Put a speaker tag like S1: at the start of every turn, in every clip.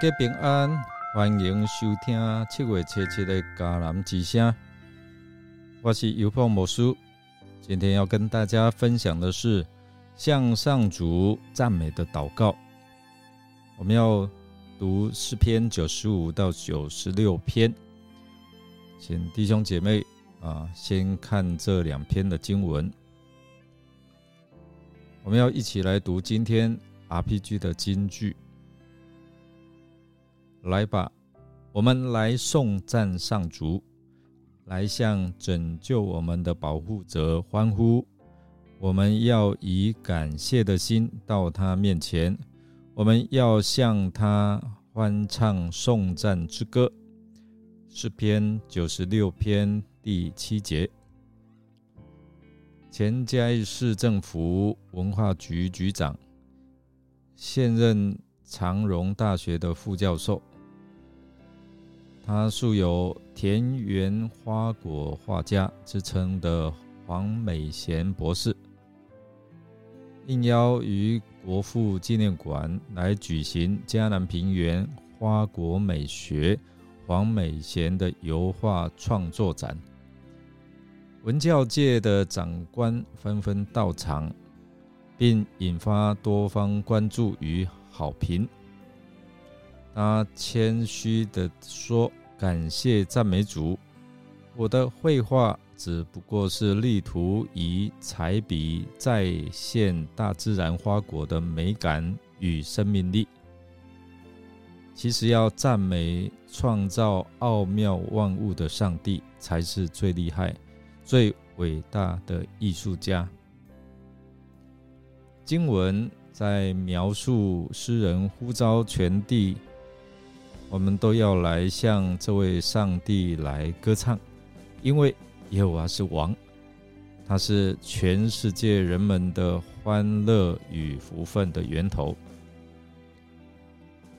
S1: 家平安，欢迎收听七月七七的迦南之声。我是尤凤魔师，今天要跟大家分享的是向上主赞美的祷告。我们要读诗篇九十五到九十六篇，请弟兄姐妹啊，先看这两篇的经文。我们要一起来读今天 RPG 的金句。来吧，我们来颂赞上主，来向拯救我们的保护者欢呼。我们要以感谢的心到他面前，我们要向他欢唱颂赞之歌。诗篇九十六篇第七节。前嘉义市政府文化局局长，现任长荣大学的副教授。他素有“田园花果画家”之称的黄美贤博士，应邀于国父纪念馆来举行嘉南平原花果美学黄美贤的油画创作展。文教界的长官纷纷到场，并引发多方关注与好评。他谦虚的说：“感谢赞美主，我的绘画只不过是力图以彩笔再现大自然花果的美感与生命力。其实要赞美创造奥妙万物的上帝，才是最厉害、最伟大的艺术家。”经文在描述诗人呼召全地。我们都要来向这位上帝来歌唱，因为耶和华是王，他是全世界人们的欢乐与福分的源头。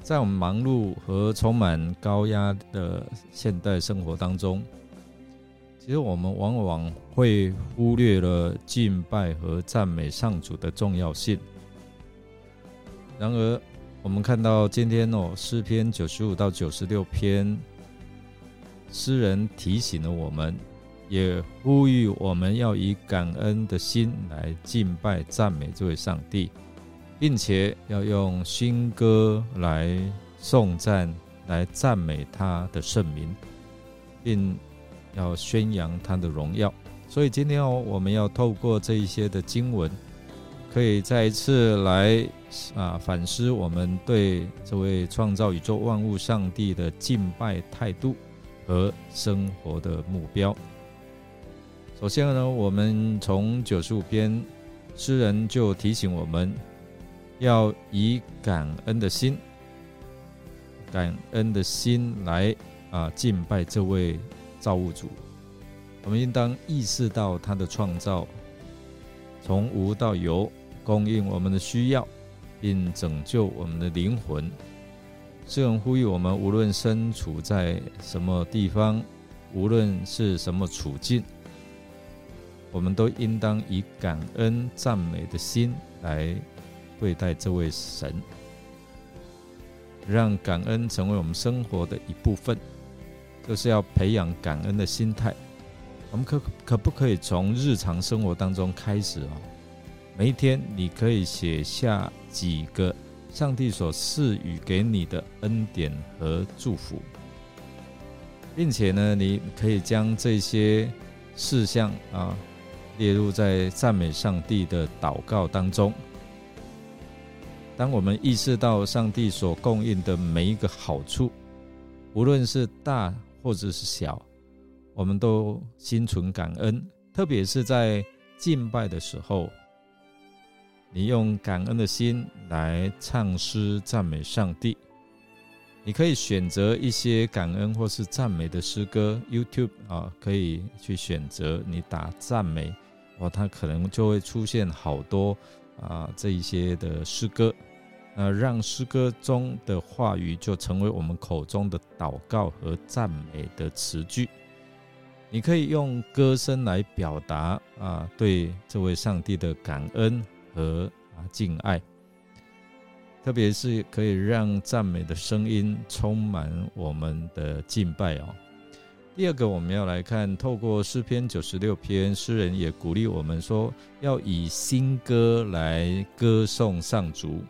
S1: 在我们忙碌和充满高压的现代生活当中，其实我们往往会忽略了敬拜和赞美上主的重要性。然而，我们看到今天哦，诗篇九十五到九十六篇，诗人提醒了我们，也呼吁我们要以感恩的心来敬拜赞美这位上帝，并且要用新歌来颂赞、来赞美他的圣名，并要宣扬他的荣耀。所以今天哦，我们要透过这一些的经文。可以再一次来啊反思我们对这位创造宇宙万物上帝的敬拜态度和生活的目标。首先呢，我们从九十五篇诗人就提醒我们要以感恩的心、感恩的心来啊敬拜这位造物主。我们应当意识到他的创造从无到有。供应我们的需要，并拯救我们的灵魂。诗人呼吁我们，无论身处在什么地方，无论是什么处境，我们都应当以感恩赞美的心来对待这位神，让感恩成为我们生活的一部分。就是要培养感恩的心态。我们可可不可以从日常生活当中开始哦？每一天，你可以写下几个上帝所赐予给你的恩典和祝福，并且呢，你可以将这些事项啊列入在赞美上帝的祷告当中。当我们意识到上帝所供应的每一个好处，无论是大或者是小，我们都心存感恩，特别是在敬拜的时候。你用感恩的心来唱诗赞美上帝。你可以选择一些感恩或是赞美的诗歌，YouTube 啊，可以去选择。你打赞美，哦，它可能就会出现好多啊这一些的诗歌。那让诗歌中的话语就成为我们口中的祷告和赞美的词句。你可以用歌声来表达啊对这位上帝的感恩。和啊敬爱，特别是可以让赞美的声音充满我们的敬拜哦。第二个，我们要来看，透过诗篇九十六篇，诗人也鼓励我们说，要以新歌来歌颂上主。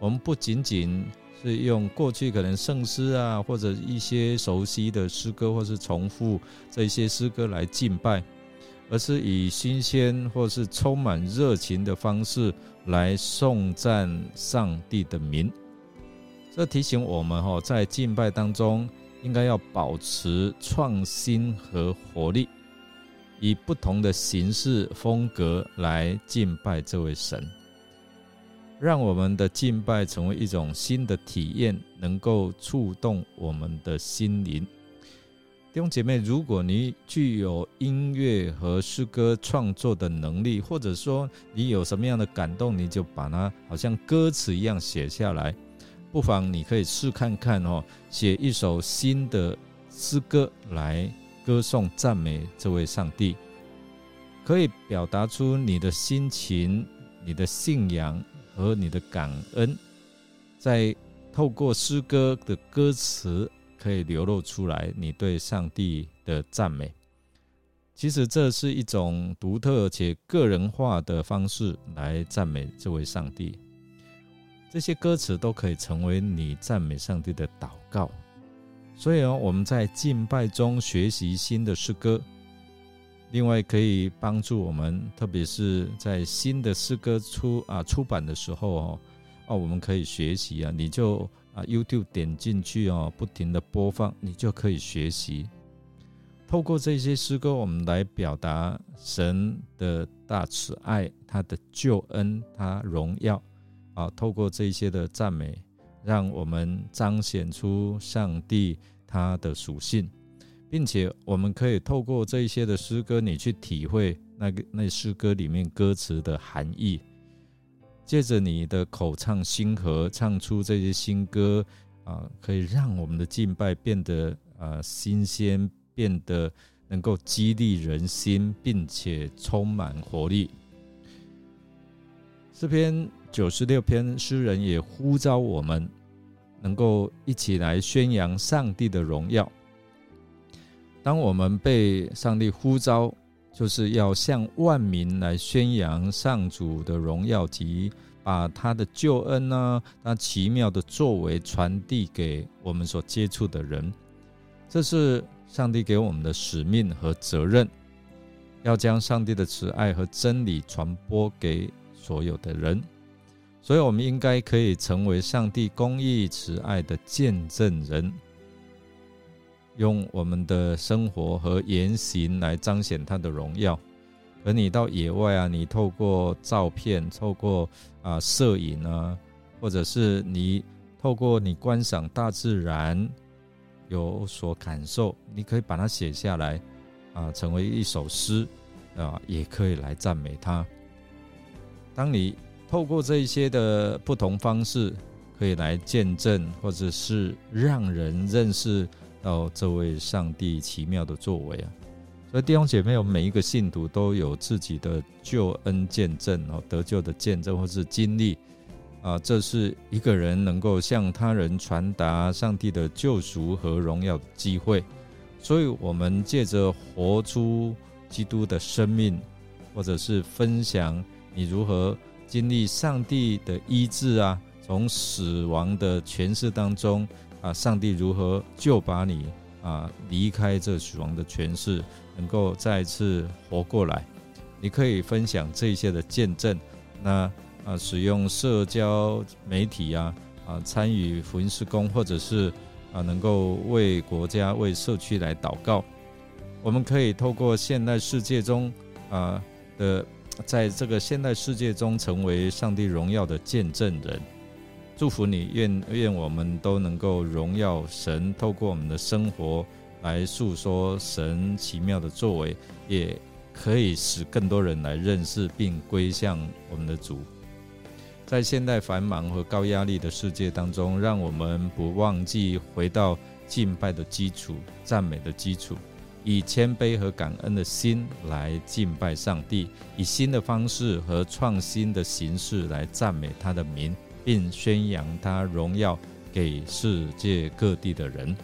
S1: 我们不仅仅是用过去可能圣诗啊，或者一些熟悉的诗歌，或是重复这些诗歌来敬拜，而是以新鲜或是充满热情的方式来颂赞上帝的名。这提醒我们哈，在敬拜当中。应该要保持创新和活力，以不同的形式风格来敬拜这位神，让我们的敬拜成为一种新的体验，能够触动我们的心灵。弟兄姐妹，如果你具有音乐和诗歌创作的能力，或者说你有什么样的感动，你就把它好像歌词一样写下来。不妨你可以试看看哦，写一首新的诗歌来歌颂赞美这位上帝，可以表达出你的心情、你的信仰和你的感恩，在透过诗歌的歌词可以流露出来你对上帝的赞美。其实这是一种独特且个人化的方式来赞美这位上帝。这些歌词都可以成为你赞美上帝的祷告，所以哦，我们在敬拜中学习新的诗歌，另外可以帮助我们，特别是在新的诗歌出啊出版的时候哦，哦，我们可以学习啊，你就啊 YouTube 点进去哦，不停的播放，你就可以学习。透过这些诗歌，我们来表达神的大慈爱、他的救恩、他荣耀。啊，透过这些的赞美，让我们彰显出上帝他的属性，并且我们可以透过这些的诗歌，你去体会那个那诗歌里面歌词的含义。借着你的口唱心和，唱出这些新歌啊，可以让我们的敬拜变得啊新鲜，变得能够激励人心，并且充满活力。诗篇九十六篇，诗人也呼召我们，能够一起来宣扬上帝的荣耀。当我们被上帝呼召，就是要向万民来宣扬上主的荣耀及把他的救恩呢，他奇妙的作为传递给我们所接触的人。这是上帝给我们的使命和责任，要将上帝的慈爱和真理传播给。所有的人，所以我们应该可以成为上帝公义慈爱的见证人，用我们的生活和言行来彰显他的荣耀。而你到野外啊，你透过照片、透过啊摄影啊，或者是你透过你观赏大自然有所感受，你可以把它写下来啊，成为一首诗啊，也可以来赞美他。当你透过这一些的不同方式，可以来见证，或者是让人认识到这位上帝奇妙的作为啊！所以弟兄姐妹，我们每一个信徒都有自己的救恩见证哦，得救的见证或是经历啊，这是一个人能够向他人传达上帝的救赎和荣耀的机会。所以，我们借着活出基督的生命，或者是分享。你如何经历上帝的医治啊？从死亡的诠释当中啊，上帝如何就把你啊离开这死亡的诠释，能够再次活过来？你可以分享这些的见证。那啊，使用社交媒体啊啊，参与福音施工，或者是啊，能够为国家、为社区来祷告。我们可以透过现代世界中啊的。在这个现代世界中，成为上帝荣耀的见证人，祝福你，愿愿我们都能够荣耀神，透过我们的生活来诉说神奇妙的作为，也可以使更多人来认识并归向我们的主。在现代繁忙和高压力的世界当中，让我们不忘记回到敬拜的基础、赞美的基础。以谦卑和感恩的心来敬拜上帝，以新的方式和创新的形式来赞美他的名，并宣扬他荣耀给世界各地的人。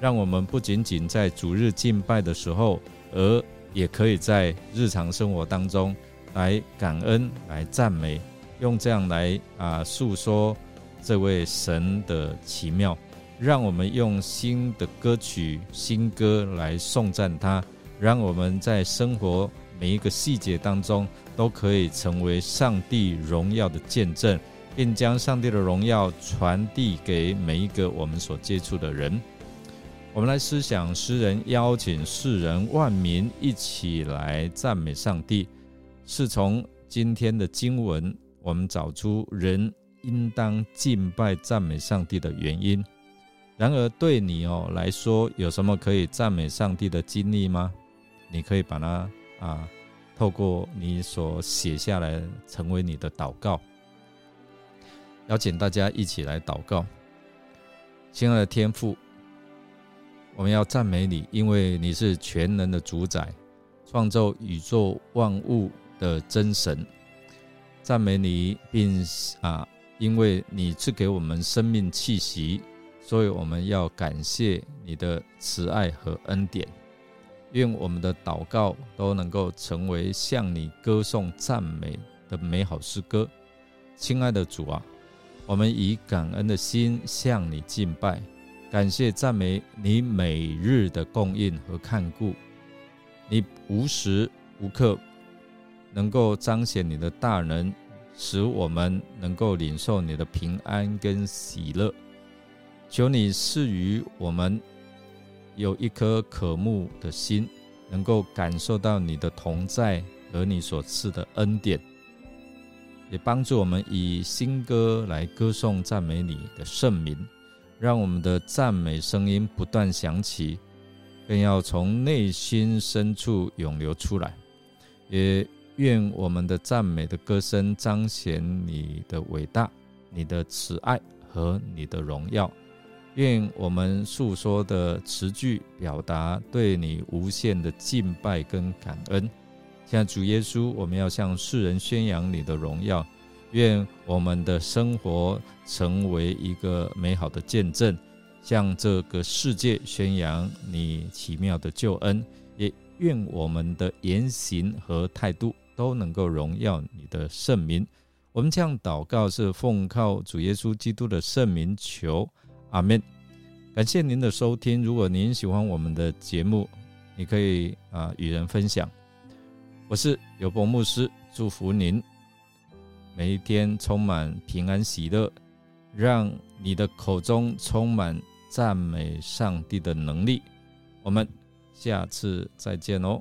S1: 让我们不仅仅在主日敬拜的时候，而也可以在日常生活当中来感恩、来赞美，用这样来啊诉说这位神的奇妙。让我们用新的歌曲、新歌来颂赞他，让我们在生活每一个细节当中都可以成为上帝荣耀的见证，并将上帝的荣耀传递给每一个我们所接触的人。我们来思想诗人邀请世人万民一起来赞美上帝，是从今天的经文我们找出人应当敬拜赞美上帝的原因。然而对你哦来说，有什么可以赞美上帝的经历吗？你可以把它啊，透过你所写下来，成为你的祷告。邀请大家一起来祷告，亲爱的天父。我们要赞美你，因为你是全能的主宰，创造宇宙万物的真神。赞美你，并啊，因为你赐给我们生命气息，所以我们要感谢你的慈爱和恩典。愿我们的祷告都能够成为向你歌颂赞美的美好诗歌。亲爱的主啊，我们以感恩的心向你敬拜。感谢赞美你每日的供应和看顾，你无时无刻能够彰显你的大能，使我们能够领受你的平安跟喜乐。求你赐予我们有一颗渴慕的心，能够感受到你的同在和你所赐的恩典，也帮助我们以新歌来歌颂赞美你的圣名。让我们的赞美声音不断响起，更要从内心深处涌流出来。也愿我们的赞美的歌声彰显你的伟大、你的慈爱和你的荣耀。愿我们诉说的词句表达对你无限的敬拜跟感恩。现在主耶稣，我们要向世人宣扬你的荣耀。愿我们的生活成为一个美好的见证，向这个世界宣扬你奇妙的救恩。也愿我们的言行和态度都能够荣耀你的圣名。我们这样祷告是奉靠主耶稣基督的圣名求，阿门。感谢您的收听。如果您喜欢我们的节目，你可以啊与人分享。我是有博牧师，祝福您。每一天充满平安喜乐，让你的口中充满赞美上帝的能力。我们下次再见哦。